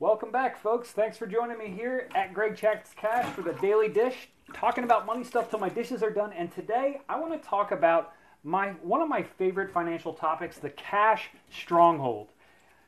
Welcome back, folks. Thanks for joining me here at Greg Checks Cash for the Daily Dish, talking about money stuff till my dishes are done. And today I want to talk about my one of my favorite financial topics, the cash stronghold.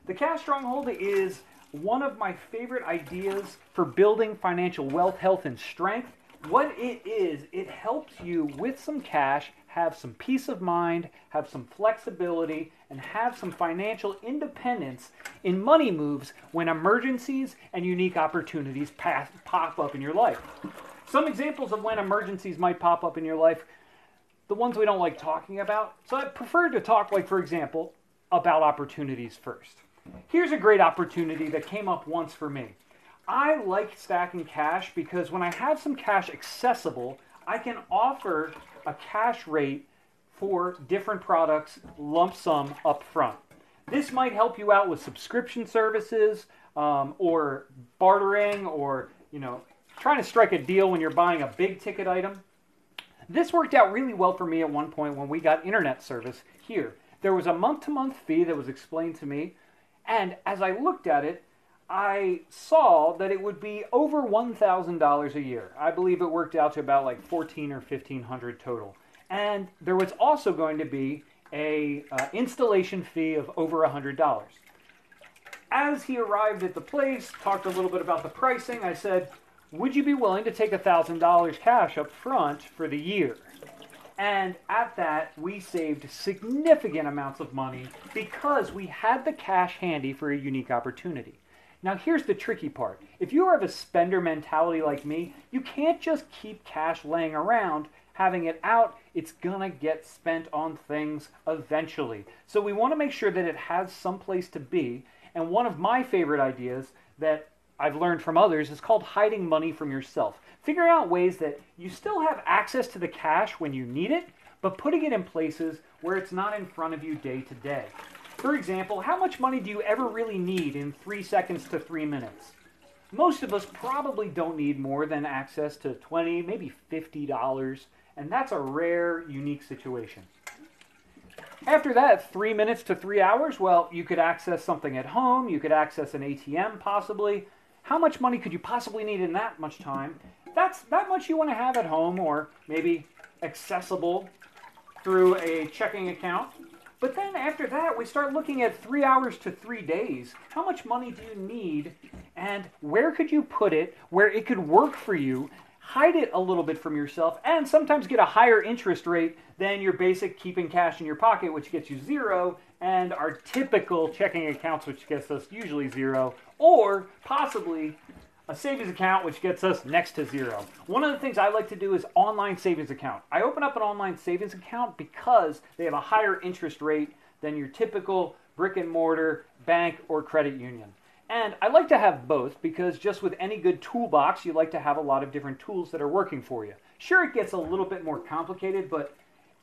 The cash stronghold is one of my favorite ideas for building financial wealth, health, and strength. What it is, it helps you with some cash have some peace of mind, have some flexibility, and have some financial independence in money moves when emergencies and unique opportunities pass, pop up in your life. Some examples of when emergencies might pop up in your life, the ones we don't like talking about. So I prefer to talk, like, for example, about opportunities first. Here's a great opportunity that came up once for me. I like stacking cash because when I have some cash accessible, I can offer a cash rate for different products lump sum up front. This might help you out with subscription services um, or bartering or, you know, trying to strike a deal when you're buying a big ticket item. This worked out really well for me at one point when we got internet service here. There was a month to month fee that was explained to me, and as I looked at it, I saw that it would be over $1,000 a year. I believe it worked out to about like 14 or 1500 total. And there was also going to be a uh, installation fee of over $100. As he arrived at the place, talked a little bit about the pricing, I said, "Would you be willing to take $1,000 cash up front for the year?" And at that, we saved significant amounts of money because we had the cash handy for a unique opportunity. Now, here's the tricky part. If you have a spender mentality like me, you can't just keep cash laying around, having it out. It's gonna get spent on things eventually. So, we wanna make sure that it has some place to be. And one of my favorite ideas that I've learned from others is called hiding money from yourself. Figuring out ways that you still have access to the cash when you need it, but putting it in places where it's not in front of you day to day. For example, how much money do you ever really need in three seconds to three minutes? Most of us probably don't need more than access to 20, maybe $50, and that's a rare, unique situation. After that, three minutes to three hours, well, you could access something at home, you could access an ATM possibly. How much money could you possibly need in that much time? That's that much you want to have at home or maybe accessible through a checking account. But then after that, we start looking at three hours to three days. How much money do you need? And where could you put it where it could work for you? Hide it a little bit from yourself and sometimes get a higher interest rate than your basic keeping cash in your pocket, which gets you zero, and our typical checking accounts, which gets us usually zero, or possibly a savings account which gets us next to zero. One of the things I like to do is online savings account. I open up an online savings account because they have a higher interest rate than your typical brick and mortar bank or credit union. And I like to have both because just with any good toolbox, you like to have a lot of different tools that are working for you. Sure, it gets a little bit more complicated, but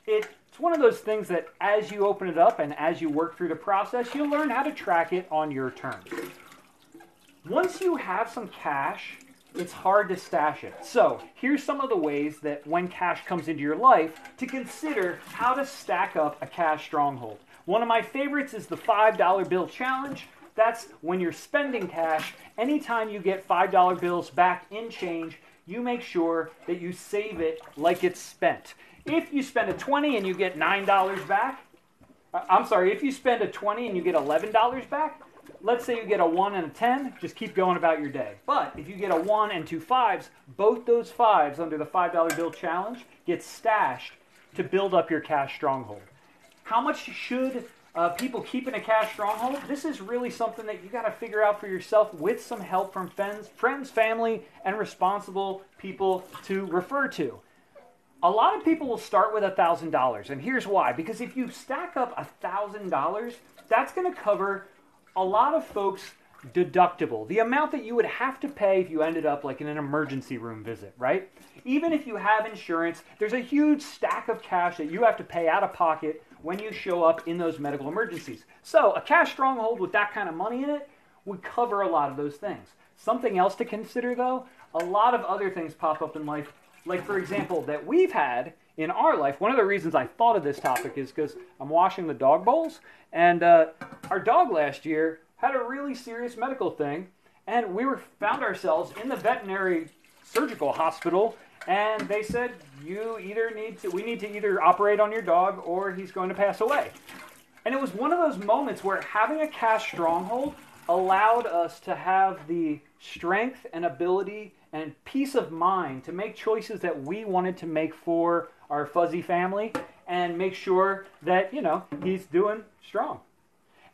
it's one of those things that as you open it up and as you work through the process, you'll learn how to track it on your terms. Once you have some cash, it's hard to stash it. So, here's some of the ways that when cash comes into your life to consider how to stack up a cash stronghold. One of my favorites is the $5 bill challenge. That's when you're spending cash, anytime you get $5 bills back in change, you make sure that you save it like it's spent. If you spend a 20 and you get $9 back, uh, I'm sorry, if you spend a 20 and you get $11 back, let's say you get a 1 and a 10, just keep going about your day. But if you get a 1 and two fives, both those fives under the $5 bill challenge get stashed to build up your cash stronghold. How much should uh, people keep in a cash stronghold? This is really something that you got to figure out for yourself with some help from friends, friends, family, and responsible people to refer to. A lot of people will start with $1,000, and here's why. Because if you stack up $1,000, that's going to cover a lot of folks deductible, the amount that you would have to pay if you ended up like in an emergency room visit, right? Even if you have insurance, there's a huge stack of cash that you have to pay out of pocket when you show up in those medical emergencies. So, a cash stronghold with that kind of money in it would cover a lot of those things. Something else to consider though, a lot of other things pop up in life, like for example, that we've had in our life, one of the reasons I thought of this topic is because I'm washing the dog bowls, and uh, our dog last year had a really serious medical thing, and we were found ourselves in the veterinary surgical hospital and they said you either need to we need to either operate on your dog or he's going to pass away. And it was one of those moments where having a cash stronghold allowed us to have the strength and ability and peace of mind to make choices that we wanted to make for our fuzzy family and make sure that you know he's doing strong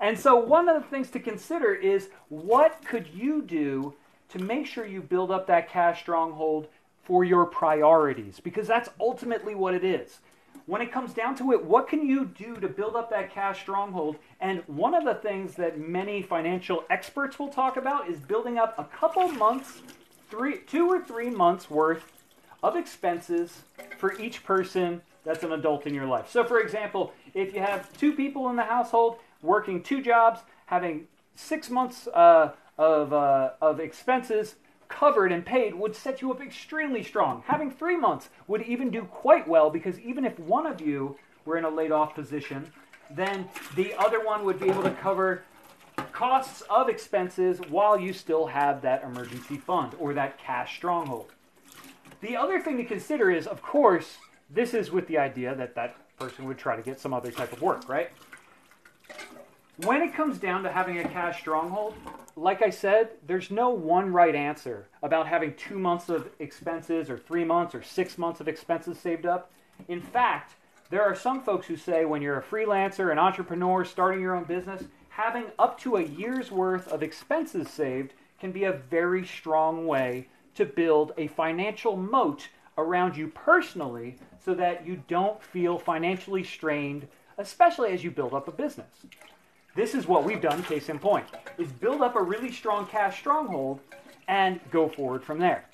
and so, one of the things to consider is what could you do to make sure you build up that cash stronghold for your priorities? Because that's ultimately what it is. When it comes down to it, what can you do to build up that cash stronghold? And one of the things that many financial experts will talk about is building up a couple months, three, two or three months worth of expenses for each person that's an adult in your life. So, for example, if you have two people in the household, working two jobs, having six months uh, of, uh, of expenses covered and paid would set you up extremely strong. Having three months would even do quite well because even if one of you were in a laid off position, then the other one would be able to cover costs of expenses while you still have that emergency fund or that cash stronghold. The other thing to consider is, of course, this is with the idea that that person would try to get some other type of work, right? When it comes down to having a cash stronghold, like I said, there's no one right answer about having two months of expenses or three months or six months of expenses saved up. In fact, there are some folks who say when you're a freelancer, an entrepreneur, starting your own business, having up to a year's worth of expenses saved can be a very strong way to build a financial moat around you personally so that you don't feel financially strained, especially as you build up a business. This is what we've done, case in point, is build up a really strong cash stronghold and go forward from there.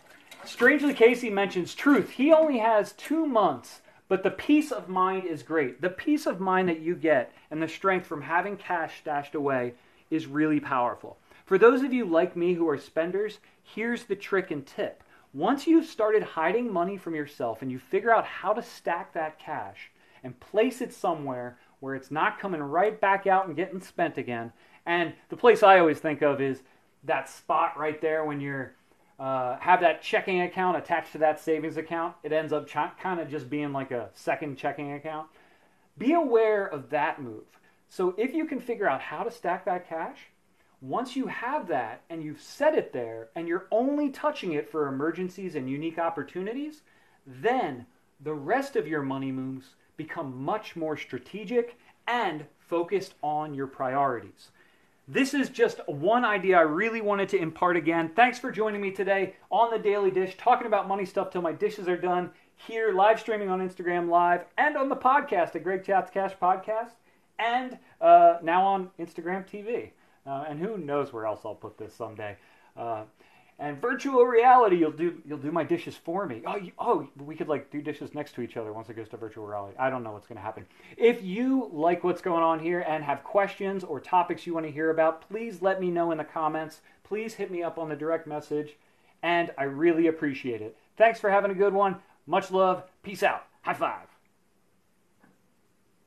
Strangely, Casey mentions truth. He only has two months, but the peace of mind is great. The peace of mind that you get and the strength from having cash stashed away is really powerful. For those of you like me who are spenders, here's the trick and tip. Once you've started hiding money from yourself and you figure out how to stack that cash and place it somewhere where it's not coming right back out and getting spent again. And the place I always think of is that spot right there when you're uh, have that checking account attached to that savings account. It ends up ch- kind of just being like a second checking account. Be aware of that move. So if you can figure out how to stack that cash, once you have that and you've set it there and you're only touching it for emergencies and unique opportunities, then the rest of your money moves become much more strategic and focused on your priorities. This is just one idea I really wanted to impart again. Thanks for joining me today on the Daily Dish, talking about money stuff till my dishes are done. Here, live streaming on Instagram Live and on the podcast the Greg Chats Cash Podcast, and uh, now on Instagram TV. Uh, and who knows where else I'll put this someday. Uh, and virtual reality, you'll do you'll do my dishes for me. Oh, you, oh, we could like do dishes next to each other once it goes to virtual reality. I don't know what's going to happen. If you like what's going on here and have questions or topics you want to hear about, please let me know in the comments. Please hit me up on the direct message, and I really appreciate it. Thanks for having a good one. Much love. Peace out. High five.